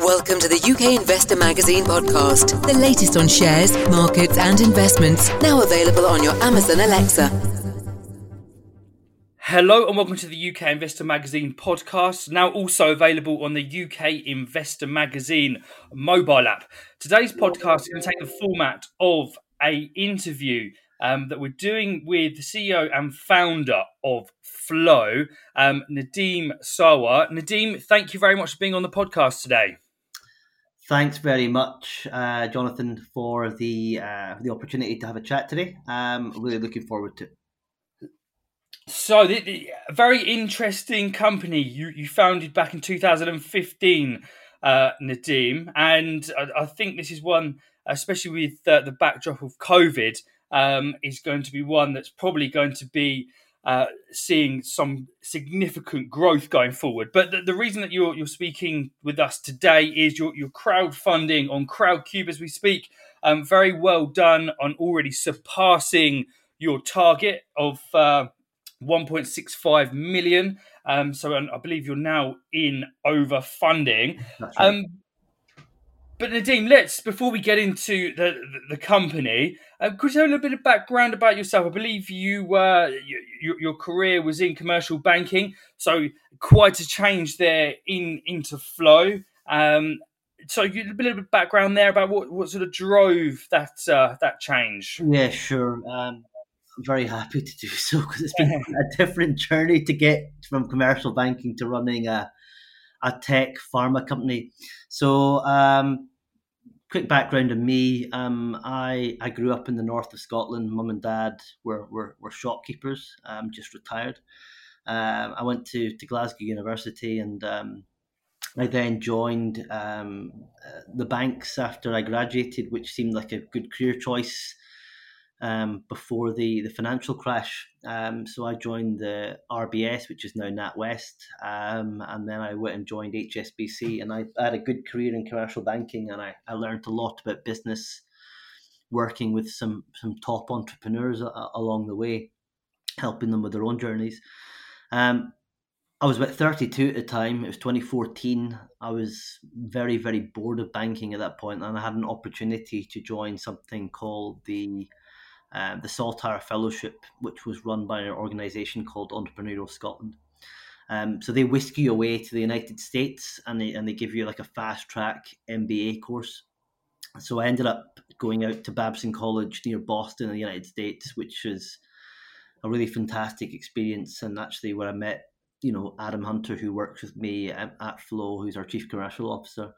Welcome to the UK Investor Magazine podcast, the latest on shares, markets, and investments. Now available on your Amazon Alexa. Hello and welcome to the UK Investor Magazine podcast, now also available on the UK Investor Magazine mobile app. Today's podcast is going to take the format of a interview um, that we're doing with the CEO and founder of Flow, um, Nadeem Sarwar. Nadeem, thank you very much for being on the podcast today. Thanks very much, uh, Jonathan, for the uh, the opportunity to have a chat today. Um, really looking forward to. So, the, the, very interesting company you, you founded back in 2015, uh, Nadeem, and I, I think this is one, especially with uh, the backdrop of COVID, um, is going to be one that's probably going to be uh, seeing some significant growth going forward. But the, the, reason that you're, you're speaking with us today is your, your crowdfunding on CrowdCube as we speak. Um, very well done on already surpassing your target of uh, 1.65 million. Um, so I believe you're now in over funding. Right. Um, but Nadeem, let's before we get into the the, the company, uh, could you tell a little bit of background about yourself? I believe you, uh, you, your career was in commercial banking, so quite a change there in into flow. Um, so a little bit of background there about what, what sort of drove that uh, that change. Yeah, sure. Um, I'm very happy to do so because it's been a different journey to get from commercial banking to running a a tech pharma company. So, um, quick background on me. Um, I I grew up in the north of Scotland. Mum and dad were were, were shopkeepers. Um, just retired. Um, I went to to Glasgow University and. Um, I then joined um, uh, the banks after I graduated, which seemed like a good career choice um, before the, the financial crash. Um, so I joined the RBS, which is now NatWest, um, and then I went and joined HSBC. And I, had a good career in commercial banking, and I, I learned a lot about business, working with some some top entrepreneurs a, along the way, helping them with their own journeys. Um, I was about 32 at the time. It was 2014. I was very, very bored of banking at that point, and I had an opportunity to join something called the uh, the Saltire Fellowship, which was run by an organisation called Entrepreneurial Scotland. Um, so they whisk you away to the United States and they and they give you like a fast track MBA course. So I ended up going out to Babson College near Boston in the United States, which was a really fantastic experience and actually where I met, you know, Adam Hunter who works with me at, at Flow, who's our chief commercial officer.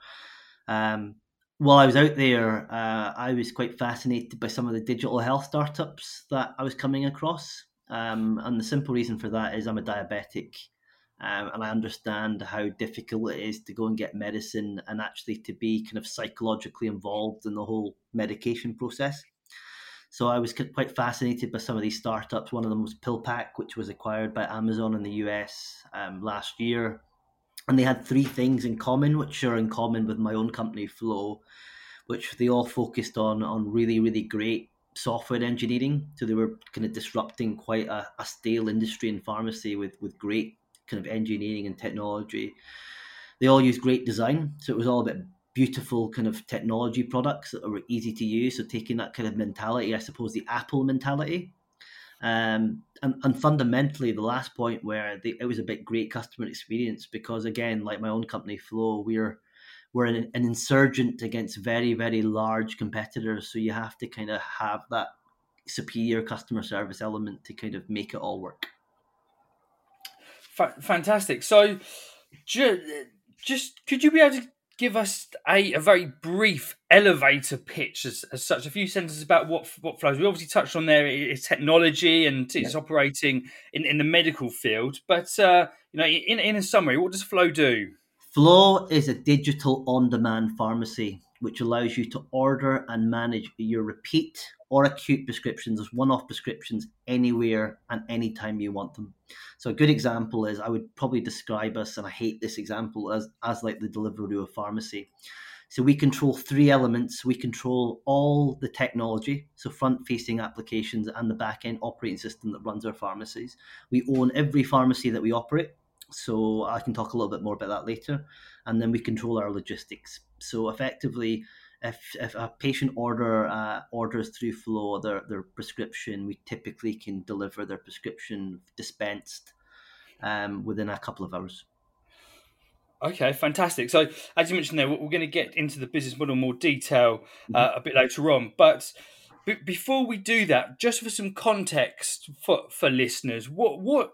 Um, while I was out there, uh, I was quite fascinated by some of the digital health startups that I was coming across. Um, and the simple reason for that is I'm a diabetic um, and I understand how difficult it is to go and get medicine and actually to be kind of psychologically involved in the whole medication process. So I was quite fascinated by some of these startups. One of them was PillPack, which was acquired by Amazon in the US um, last year and they had three things in common, which are in common with my own company, Flow, which they all focused on on really, really great software engineering. So they were kind of disrupting quite a, a stale industry in pharmacy with with great kind of engineering and technology. They all used great design, so it was all about beautiful kind of technology products that were easy to use. So taking that kind of mentality, I suppose the Apple mentality, um, and, and fundamentally, the last point where they, it was a bit great customer experience because again, like my own company Flow, we're we're an, an insurgent against very very large competitors, so you have to kind of have that superior customer service element to kind of make it all work. Fantastic. So, just could you be able to give us a, a very brief elevator pitch as, as, such a few sentences about what what flows we obviously touched on there is technology and it's yeah. operating in, in the medical field but uh, you know in, in a summary what does flow do flow is a digital on-demand pharmacy which allows you to order and manage your repeat or acute prescriptions as one off prescriptions anywhere and anytime you want them. So, a good example is I would probably describe us, and I hate this example, as, as like the Deliveroo of pharmacy. So, we control three elements. We control all the technology, so front facing applications and the back end operating system that runs our pharmacies. We own every pharmacy that we operate. So I can talk a little bit more about that later. And then we control our logistics. So effectively, if, if a patient order uh, orders through Flow their, their prescription, we typically can deliver their prescription dispensed um, within a couple of hours. Okay, fantastic. So, as you mentioned there, we're going to get into the business model in more detail uh, mm-hmm. a bit later on. But b- before we do that, just for some context for, for listeners, what what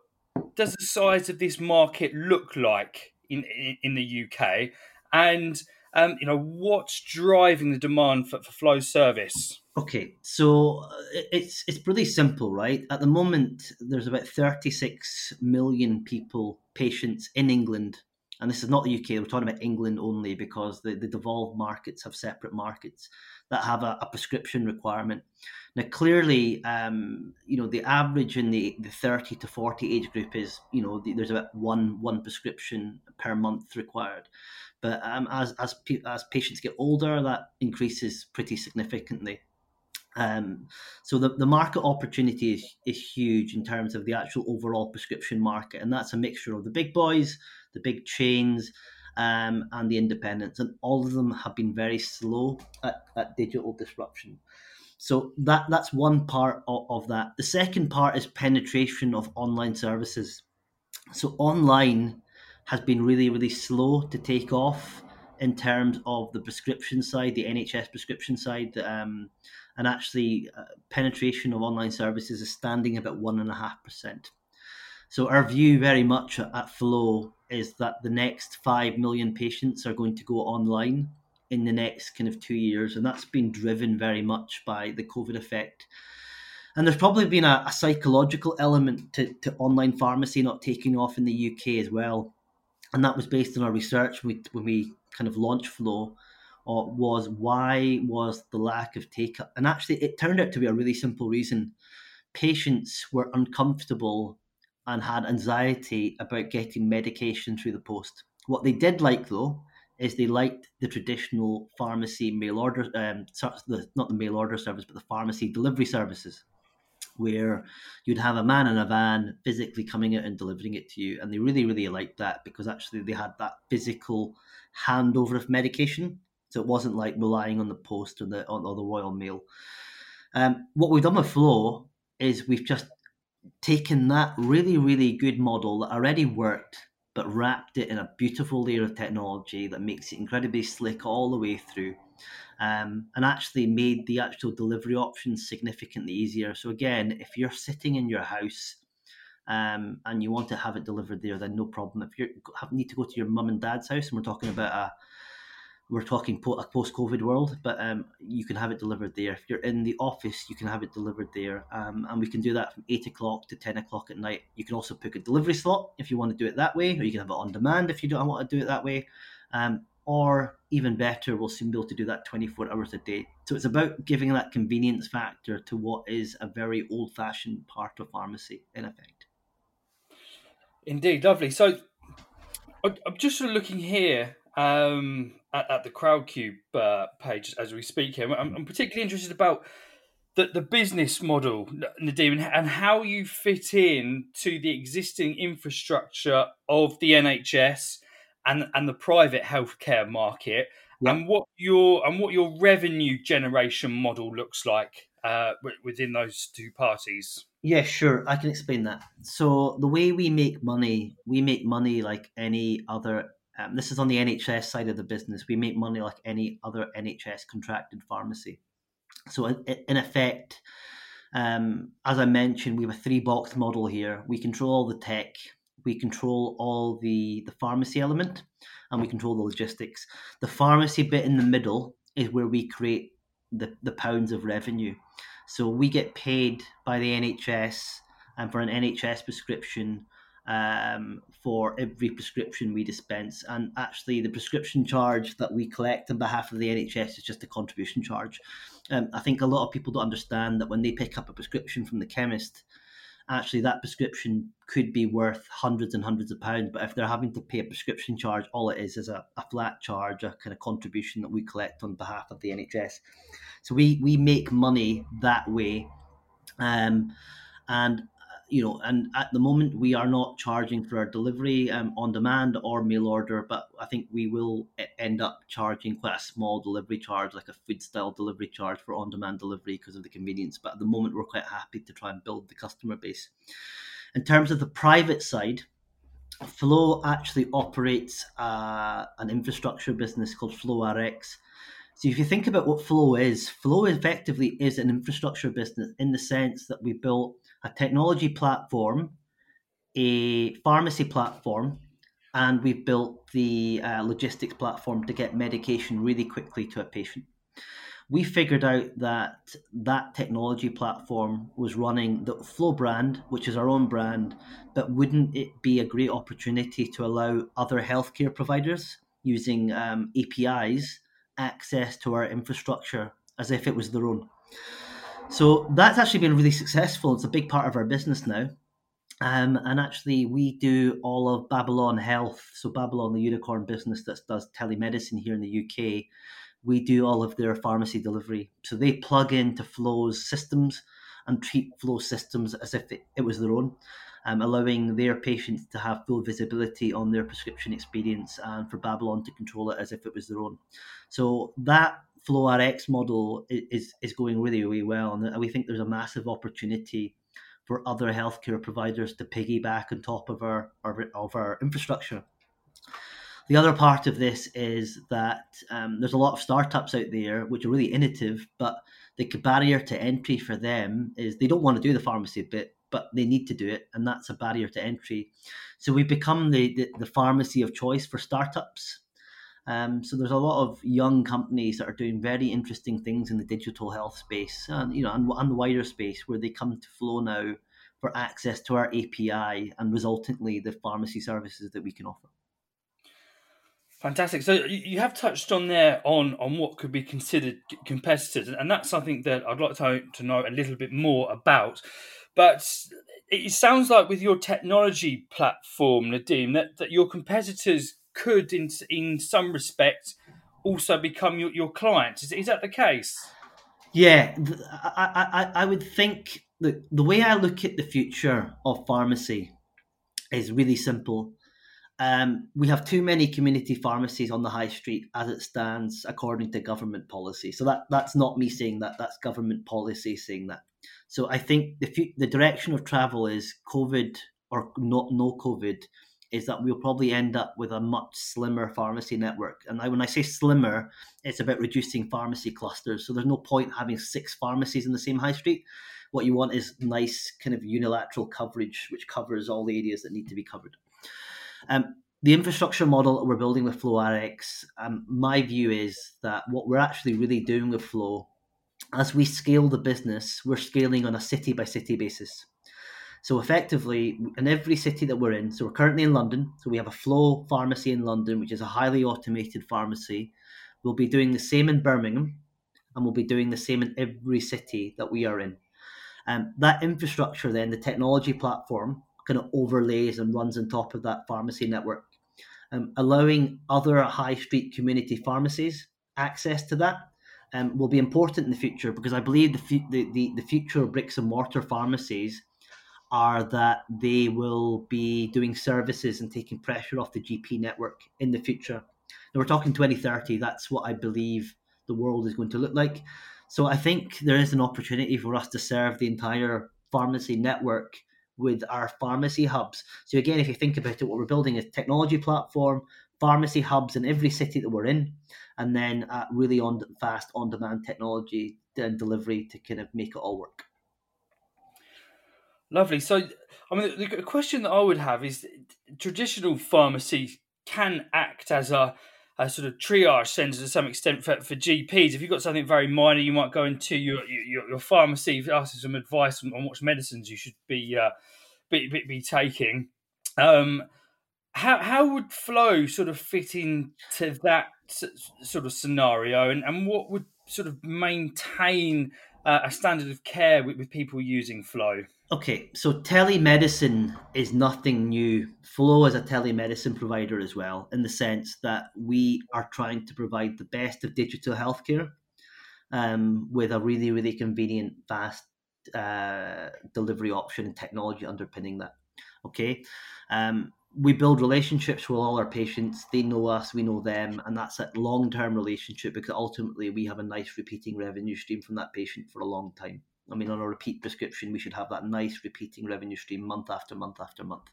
does the size of this market look like in in, in the UK, and um, you know what's driving the demand for, for flow service? Okay, so uh, it's it's pretty simple, right? At the moment, there's about 36 million people, patients in England and this is not the UK, we're talking about England only because the, the devolved markets have separate markets that have a, a prescription requirement. Now, clearly, um, you know, the average in the, the 30 to 40 age group is, you know, the, there's about one one prescription per month required. But um, as, as, as patients get older, that increases pretty significantly. Um, so the, the market opportunity is, is huge in terms of the actual overall prescription market, and that's a mixture of the big boys, the big chains, um, and the independents, and all of them have been very slow at, at digital disruption. So that that's one part of, of that. The second part is penetration of online services. So online has been really really slow to take off in terms of the prescription side, the NHS prescription side. Um, and actually uh, penetration of online services is standing about one and a half percent. So our view very much at Flow is that the next five million patients are going to go online in the next kind of two years, and that's been driven very much by the COVID effect. And there's probably been a, a psychological element to, to online pharmacy not taking off in the UK as well, and that was based on our research when we, when we kind of launched Flow or was why was the lack of take up? And actually, it turned out to be a really simple reason. Patients were uncomfortable and had anxiety about getting medication through the post. What they did like, though, is they liked the traditional pharmacy mail order, um, not the mail order service, but the pharmacy delivery services, where you'd have a man in a van physically coming out and delivering it to you. And they really, really liked that because actually they had that physical handover of medication so it wasn't like relying on the post or the or the Royal Mail. Um, what we've done with Flow is we've just taken that really really good model that already worked, but wrapped it in a beautiful layer of technology that makes it incredibly slick all the way through. Um, and actually made the actual delivery options significantly easier. So again, if you're sitting in your house um, and you want to have it delivered there, then no problem. If you need to go to your mum and dad's house, and we're talking about a we're talking po- a post-COVID world, but um, you can have it delivered there. If you're in the office, you can have it delivered there, um, and we can do that from eight o'clock to ten o'clock at night. You can also pick a delivery slot if you want to do it that way, or you can have it on demand if you don't want to do it that way. Um, or even better, we'll soon be able to do that 24 hours a day. So it's about giving that convenience factor to what is a very old-fashioned part of pharmacy, in effect. Indeed, lovely. So I'm just sort of looking here um, at, at, the Crowdcube uh, page as we speak here. I'm, I'm, particularly interested about the, the business model, Nadeem, and how you fit in to the existing infrastructure of the NHS and, and the private healthcare market, yep. and what your and what your revenue generation model looks like uh, within those two parties. Yeah, sure. I can explain that. So the way we make money, we make money like any other um, this is on the NHS side of the business. We make money like any other NHS contracted pharmacy. So, in effect, um, as I mentioned, we have a three box model here. We control all the tech, we control all the, the pharmacy element, and we control the logistics. The pharmacy bit in the middle is where we create the, the pounds of revenue. So, we get paid by the NHS and for an NHS prescription um, for every prescription we dispense. And actually, the prescription charge that we collect on behalf of the NHS is just a contribution charge. Um, I think a lot of people don't understand that when they pick up a prescription from the chemist, actually that prescription could be worth hundreds and hundreds of pounds. But if they're having to pay a prescription charge, all it is is a, a flat charge, a kind of contribution that we collect on behalf of the NHS. So we we make money that way. Um, and you know, and at the moment we are not charging for our delivery um, on demand or mail order, but I think we will end up charging quite a small delivery charge, like a food style delivery charge for on demand delivery because of the convenience. But at the moment, we're quite happy to try and build the customer base. In terms of the private side, Flow actually operates uh, an infrastructure business called FlowRx. So if you think about what Flow is, Flow effectively is an infrastructure business in the sense that we built a technology platform, a pharmacy platform, and we've built the uh, logistics platform to get medication really quickly to a patient. We figured out that that technology platform was running the Flow brand, which is our own brand, but wouldn't it be a great opportunity to allow other healthcare providers using um, APIs access to our infrastructure as if it was their own? So that's actually been really successful. It's a big part of our business now. Um, and actually, we do all of Babylon Health. So, Babylon, the unicorn business that does telemedicine here in the UK, we do all of their pharmacy delivery. So, they plug into Flow's systems and treat Flow systems as if it, it was their own, um, allowing their patients to have full visibility on their prescription experience and for Babylon to control it as if it was their own. So, that Flow RX model is is going really really well, and we think there's a massive opportunity for other healthcare providers to piggyback on top of our, our of our infrastructure. The other part of this is that um, there's a lot of startups out there which are really innovative, but the barrier to entry for them is they don't want to do the pharmacy bit, but they need to do it, and that's a barrier to entry. So we've become the, the, the pharmacy of choice for startups. Um, so there's a lot of young companies that are doing very interesting things in the digital health space, and you know, and, and the wider space where they come to Flow now for access to our API and resultantly the pharmacy services that we can offer. Fantastic. So you have touched on there on on what could be considered competitors, and that's something that I'd like to, to know a little bit more about. But it sounds like with your technology platform, Nadeem, that, that your competitors could, in in some respect, also become your, your client. Is, is that the case? Yeah, I, I, I would think that the way I look at the future of pharmacy is really simple. Um, we have too many community pharmacies on the high street as it stands, according to government policy. So that that's not me saying that; that's government policy saying that. So I think the the direction of travel is COVID or not no COVID is that we'll probably end up with a much slimmer pharmacy network. And I, when I say slimmer, it's about reducing pharmacy clusters. So there's no point having six pharmacies in the same high street. What you want is nice kind of unilateral coverage, which covers all the areas that need to be covered. Um, the infrastructure model that we're building with FlowRx, um, my view is that what we're actually really doing with Flow, as we scale the business, we're scaling on a city by city basis. So effectively, in every city that we're in, so we're currently in London, so we have a Flow pharmacy in London, which is a highly automated pharmacy. We'll be doing the same in Birmingham, and we'll be doing the same in every city that we are in. Um, that infrastructure, then, the technology platform, kind of overlays and runs on top of that pharmacy network, um, allowing other high street community pharmacies access to that. Um, will be important in the future because I believe the, the, the, the future of bricks and mortar pharmacies are that they will be doing services and taking pressure off the GP network in the future. Now we're talking 2030. That's what I believe the world is going to look like. So I think there is an opportunity for us to serve the entire pharmacy network with our pharmacy hubs. So again, if you think about it, what we're building is technology platform, pharmacy hubs in every city that we're in, and then uh, really on fast on demand technology and delivery to kind of make it all work. Lovely. So, I mean, the question that I would have is traditional pharmacy can act as a, a sort of triage centre to some extent for, for GPs. If you've got something very minor, you might go into your your, your pharmacy, ask some advice on, on what medicines you should be uh, be, be, be, taking. Um, how how would flow sort of fit into that sort of scenario, and, and what would sort of maintain uh, a standard of care with, with people using flow? Okay, so telemedicine is nothing new. Flow is a telemedicine provider as well, in the sense that we are trying to provide the best of digital healthcare um, with a really, really convenient, fast uh, delivery option and technology underpinning that. Okay, um, we build relationships with all our patients. They know us, we know them, and that's a long term relationship because ultimately we have a nice repeating revenue stream from that patient for a long time. I mean, on a repeat prescription, we should have that nice repeating revenue stream month after month after month.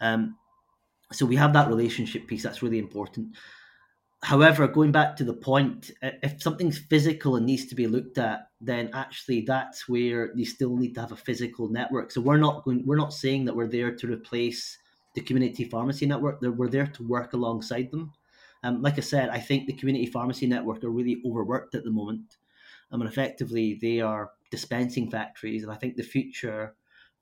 Um, so we have that relationship piece that's really important. However, going back to the point, if something's physical and needs to be looked at, then actually that's where you still need to have a physical network. So we're not going, we're not saying that we're there to replace the community pharmacy network. We're there to work alongside them. Um, like I said, I think the community pharmacy network are really overworked at the moment. I mean, effectively, they are dispensing factories, and I think the future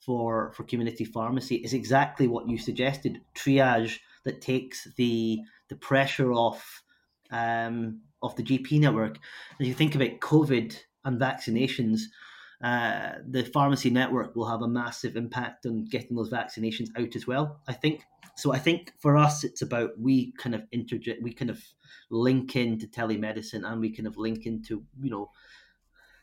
for for community pharmacy is exactly what you suggested: triage that takes the the pressure off um, of the GP network. As you think about COVID and vaccinations, uh, the pharmacy network will have a massive impact on getting those vaccinations out as well. I think so. I think for us, it's about we kind of interject, we kind of link into telemedicine, and we kind of link into you know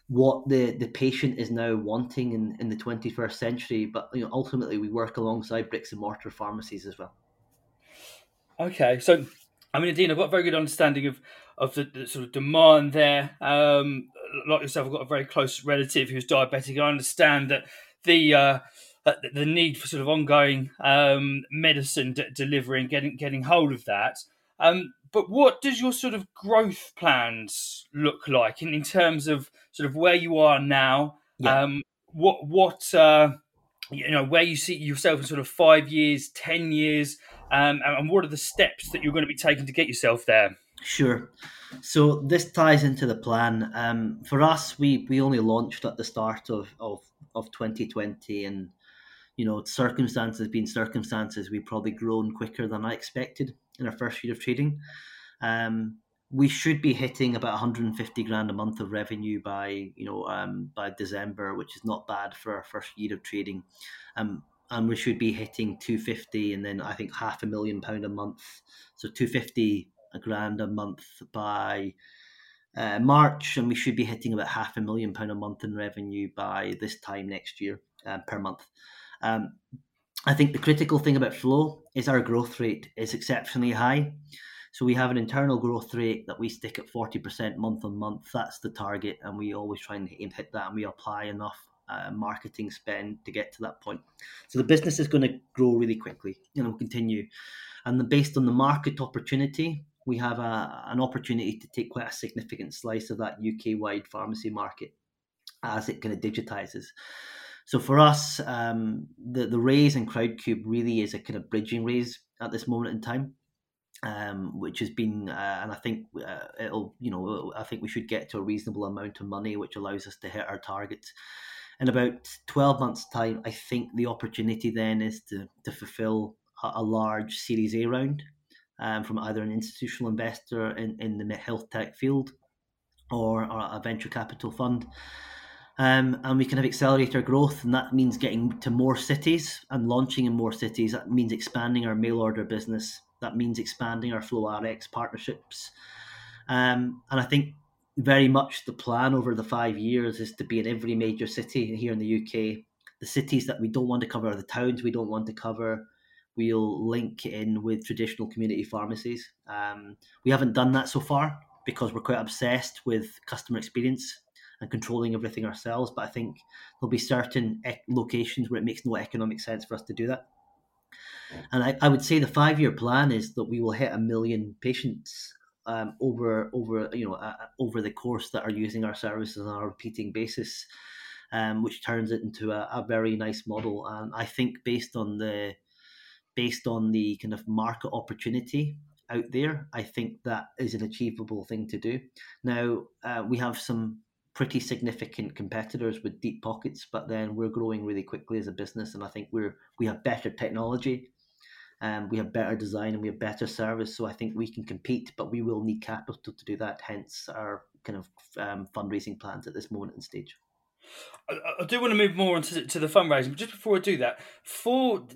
what the the patient is now wanting in, in the 21st century. But you know, ultimately, we work alongside bricks and mortar pharmacies as well. Okay, so I mean, Dean, I've got a very good understanding of of the, the sort of demand there. Um, like yourself, I've got a very close relative who's diabetic. I understand that the uh, the need for sort of ongoing um, medicine d- delivery and getting getting hold of that. Um, but what does your sort of growth plans look like in, in terms of sort of where you are now? Yeah. Um, what what uh, you know where you see yourself in sort of five years, ten years, um, and what are the steps that you're going to be taking to get yourself there? Sure. So this ties into the plan. Um, for us, we we only launched at the start of of of 2020, and you know circumstances being circumstances, we've probably grown quicker than I expected in our first year of trading. Um, we should be hitting about 150 grand a month of revenue by you know um, by December, which is not bad for our first year of trading. Um, and we should be hitting 250 and then I think half a million pound a month. So 250 a grand a month by uh, March, and we should be hitting about half a million pound a month in revenue by this time next year uh, per month. Um, I think the critical thing about Flow is our growth rate is exceptionally high. So we have an internal growth rate that we stick at 40% month on month. That's the target, and we always try and hit that, and we apply enough uh, marketing spend to get to that point. So the business is going to grow really quickly, you know, continue. And based on the market opportunity, we have a, an opportunity to take quite a significant slice of that UK wide pharmacy market as it kind of digitizes. So for us, um, the the raise in Crowdcube really is a kind of bridging raise at this moment in time, um, which has been, uh, and I think uh, it'll, you know, I think we should get to a reasonable amount of money, which allows us to hit our targets. In about twelve months' time, I think the opportunity then is to to fulfil a, a large Series A round um, from either an institutional investor in, in the health tech field or, or a venture capital fund. Um, and we can have accelerate our growth, and that means getting to more cities and launching in more cities. That means expanding our mail order business. That means expanding our Flow RX partnerships. Um, and I think very much the plan over the five years is to be in every major city here in the UK. The cities that we don't want to cover, the towns we don't want to cover, we'll link in with traditional community pharmacies. Um, we haven't done that so far because we're quite obsessed with customer experience and controlling everything ourselves. But I think there'll be certain locations where it makes no economic sense for us to do that. And I, I would say the five year plan is that we will hit a million patients um, over over you know uh, over the course that are using our services on a repeating basis, um, which turns it into a, a very nice model. And I think based on the based on the kind of market opportunity out there, I think that is an achievable thing to do. Now, uh, we have some pretty significant competitors with deep pockets, but then we're growing really quickly as a business, and I think we're we have better technology, and um, we have better design, and we have better service. So I think we can compete, but we will need capital to do that. Hence our kind of um, fundraising plans at this moment in stage. I, I do want to move more into to the fundraising, but just before I do that, for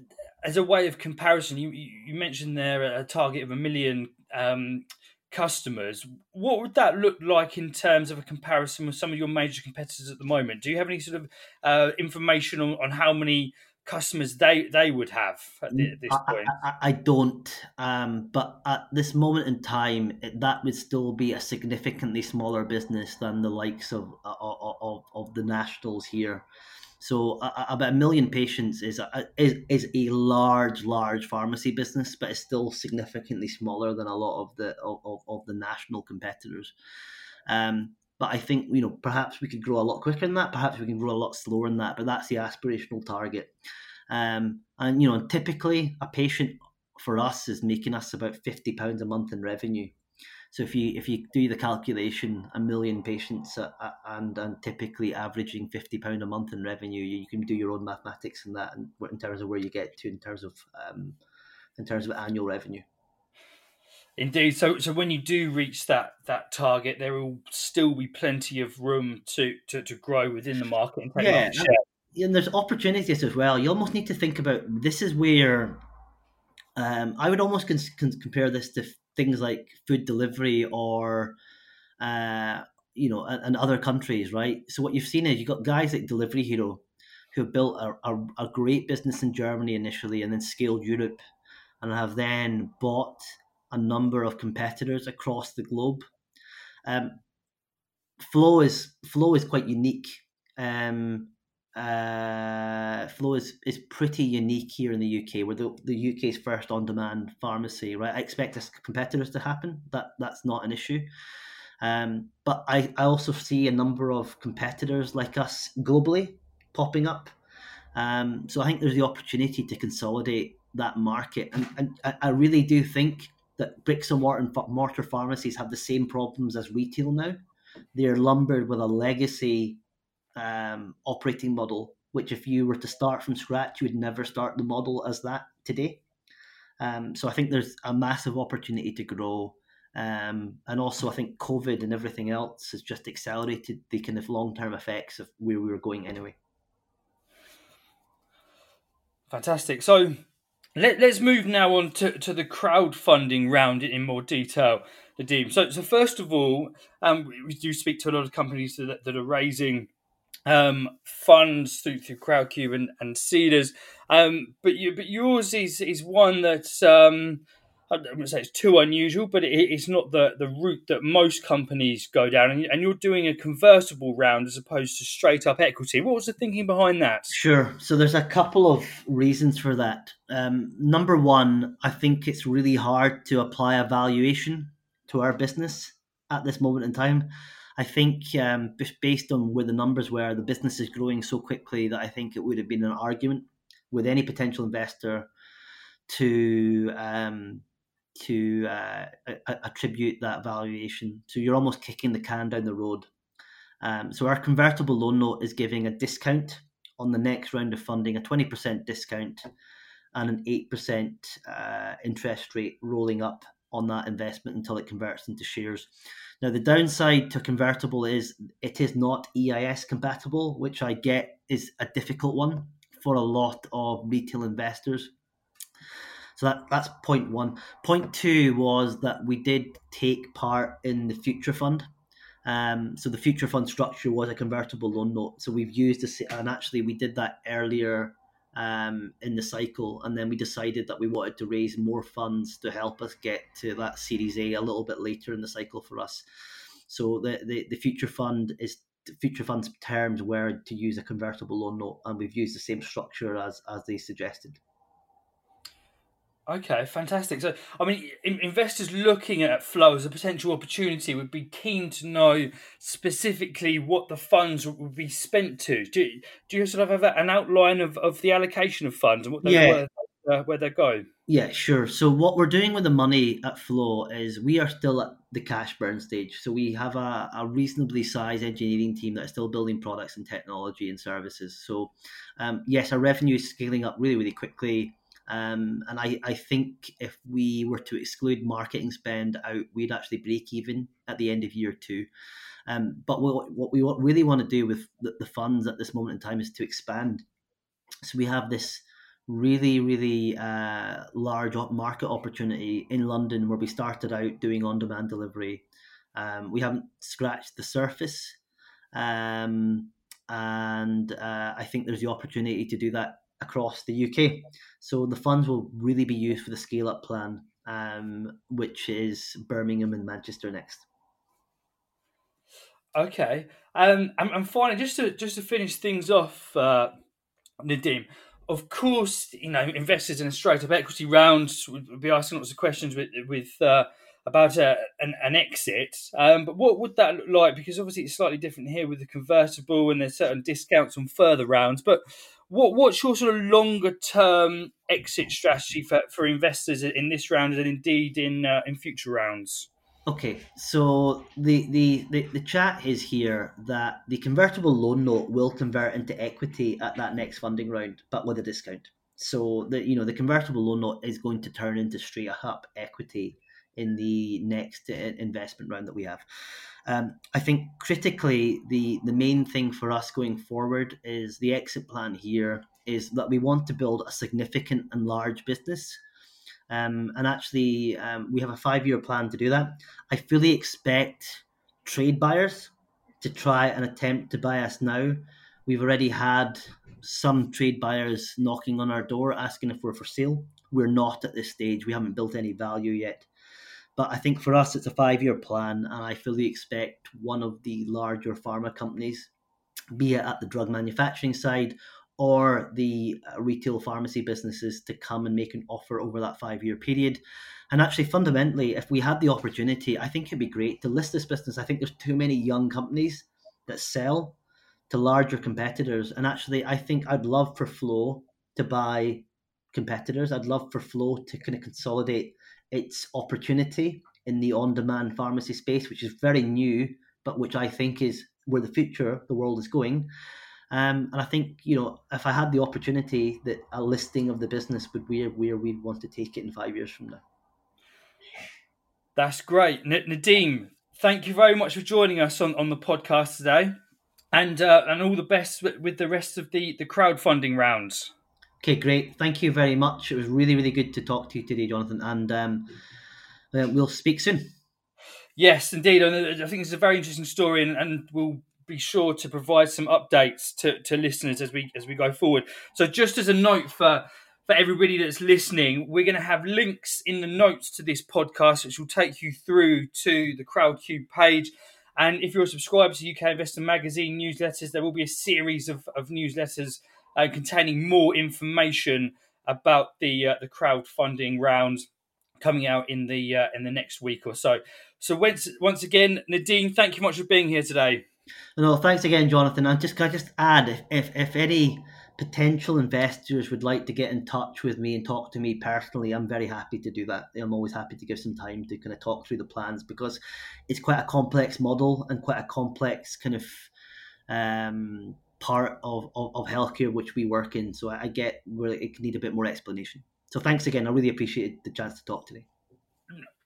as a way of comparison, you you mentioned there a target of a million um, customers. What would that look like in terms of a comparison with some of your major competitors at the moment? Do you have any sort of uh, information on, on how many customers they they would have at the, this point? I, I, I don't, um, but at this moment in time, it, that would still be a significantly smaller business than the likes of of, of, of the nationals here. So uh, about a million patients is a, is is a large large pharmacy business, but it's still significantly smaller than a lot of the of, of the national competitors. Um, but I think you know perhaps we could grow a lot quicker than that. Perhaps we can grow a lot slower than that. But that's the aspirational target. Um, and you know, typically a patient for us is making us about fifty pounds a month in revenue. So if you if you do the calculation, a million patients uh, and and typically averaging fifty pound a month in revenue, you can do your own mathematics in that, and in terms of where you get to in terms of um, in terms of annual revenue. Indeed. So, so when you do reach that that target, there will still be plenty of room to to, to grow within the market and yeah. And there's opportunities as well. You almost need to think about this is where um, I would almost cons- compare this to things like food delivery or uh, you know, and, other countries, right? So what you've seen is you've got guys like Delivery Hero who built a, a, a great business in Germany initially and then scaled Europe and have then bought a number of competitors across the globe. Um, Flow is Flow is quite unique. Um, uh, Flow is, is pretty unique here in the UK. We're the, the UK's first on-demand pharmacy, right? I expect us competitors to happen. That that's not an issue. Um, but I, I also see a number of competitors like us globally popping up. Um, so I think there's the opportunity to consolidate that market, and, and I really do think that bricks and mortar, mortar pharmacies have the same problems as retail now. They're lumbered with a legacy um, operating model, which if you were to start from scratch, you would never start the model as that today. Um, so I think there's a massive opportunity to grow. Um, and also, I think COVID and everything else has just accelerated the kind of long term effects of where we were going anyway. Fantastic. So, let, us move now on to, to the crowdfunding round in more detail, Nadeem. So, so first of all, um, we do speak to a lot of companies that, that are raising um, funds through through Crowdcube and, and Seedrs, um, but you, but yours is is one that's um, I wouldn't say it's too unusual, but it, it's not the, the route that most companies go down. And, and, you're doing a convertible round as opposed to straight up equity. What was the thinking behind that? Sure. So there's a couple of reasons for that. Um, number one, I think it's really hard to apply a valuation to our business at this moment in time. I think um, based on where the numbers were, the business is growing so quickly that I think it would have been an argument with any potential investor to um, to uh, attribute that valuation. So you're almost kicking the can down the road. Um, so our convertible loan note is giving a discount on the next round of funding, a 20% discount and an 8% uh, interest rate rolling up on that investment until it converts into shares. Now, the downside to convertible is it is not EIS compatible, which I get is a difficult one for a lot of retail investors. So that that's point one. Point two was that we did take part in the future fund. Um, so the future fund structure was a convertible loan note. So we've used this, and actually we did that earlier um, in the cycle, and then we decided that we wanted to raise more funds to help us get to that Series A a little bit later in the cycle for us. So the the, the future fund is future funds terms were to use a convertible loan note, and we've used the same structure as as they suggested. Okay, fantastic. So, I mean, investors looking at Flow as a potential opportunity would be keen to know specifically what the funds would be spent to. Do you, do you sort of have an outline of, of the allocation of funds and what they, yeah. where, uh, where they go? Yeah, sure. So, what we're doing with the money at Flow is we are still at the cash burn stage. So, we have a, a reasonably sized engineering team that is still building products and technology and services. So, um, yes, our revenue is scaling up really, really quickly um, and I, I think if we were to exclude marketing spend out, we'd actually break even at the end of year two. Um, but what, what we really want to do with the, funds at this moment in time is to expand. So we have this really, really uh, large market opportunity in London where we started out doing on demand delivery. Um, we haven't scratched the surface. Um, and uh, I think there's the opportunity to do that across the UK. So the funds will really be used for the scale up plan, um, which is Birmingham and Manchester next. Okay, um, and, finally, just to just to finish things off, uh, Nadeem. Of course, you know investors in a straight up equity round would be asking lots of questions with with uh, about a, an, an exit. Um, but what would that look like? Because obviously it's slightly different here with the convertible, and there's certain discounts on further rounds. But what what's your sort of longer term exit strategy for, for investors in this round and indeed in uh, in future rounds? Okay, so the, the, the, the chat is here that the convertible loan note will convert into equity at that next funding round, but with a discount. So the you know the convertible loan note is going to turn into straight up equity in the next uh, investment round that we have. Um, I think critically, the the main thing for us going forward is the exit plan here is that we want to build a significant and large business. Um, and actually, um, we have a five year plan to do that. I fully expect trade buyers to try and attempt to buy us now. We've already had some trade buyers knocking on our door asking if we're for sale. We're not at this stage. We haven't built any value yet. But I think for us, it's a five year plan, and I fully expect one of the larger pharma companies, be it at the drug manufacturing side or the uh, retail pharmacy businesses, to come and make an offer over that five year period. And actually, fundamentally, if we had the opportunity, I think it'd be great to list this business. I think there's too many young companies that sell to larger competitors. And actually, I think I'd love for Flow to buy competitors. I'd love for Flow to kind of consolidate its opportunity in the on-demand pharmacy space, which is very new, but which I think is where the future of the world is going. Um, and I think you know if I had the opportunity, that a listing of the business would be where we'd want to take it in five years from now. That's great, N- Nadeem. Thank you very much for joining us on, on the podcast today, and uh, and all the best with, with the rest of the the crowdfunding rounds. Okay, great. Thank you very much. It was really, really good to talk to you today, Jonathan, and um, uh, we'll speak soon. Yes, indeed. I think it's a very interesting story, and, and we'll be sure to provide some updates to, to listeners as we as we go forward. So, just as a note for for everybody that's listening, we're going to have links in the notes to this podcast, which will take you through to the CrowdCube page. And if you're a subscriber to UK Investor Magazine newsletters, there will be a series of, of newsletters uh, containing more information about the uh, the crowdfunding round coming out in the uh, in the next week or so. So once once again, Nadeem, thank you much for being here today. No, thanks again, Jonathan. And just can I just add, if, if if any potential investors would like to get in touch with me and talk to me personally, I'm very happy to do that. I'm always happy to give some time to kind of talk through the plans because it's quite a complex model and quite a complex kind of um, part of, of, of healthcare which we work in. So I, I get where it can need a bit more explanation. So thanks again. I really appreciated the chance to talk today.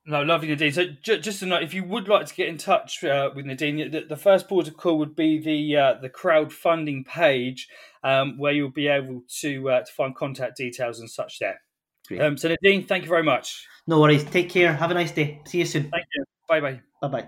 No, lovely, Nadeem. So ju- just to note, if you would like to get in touch uh, with Nadeem, the, the, first port of call would be the uh, the crowdfunding page, um, where you'll be able to uh, to find contact details and such there. Um, so Nadeem, thank you very much. No worries. Take care. Have a nice day. See you soon. Thank you. Bye bye. Bye bye.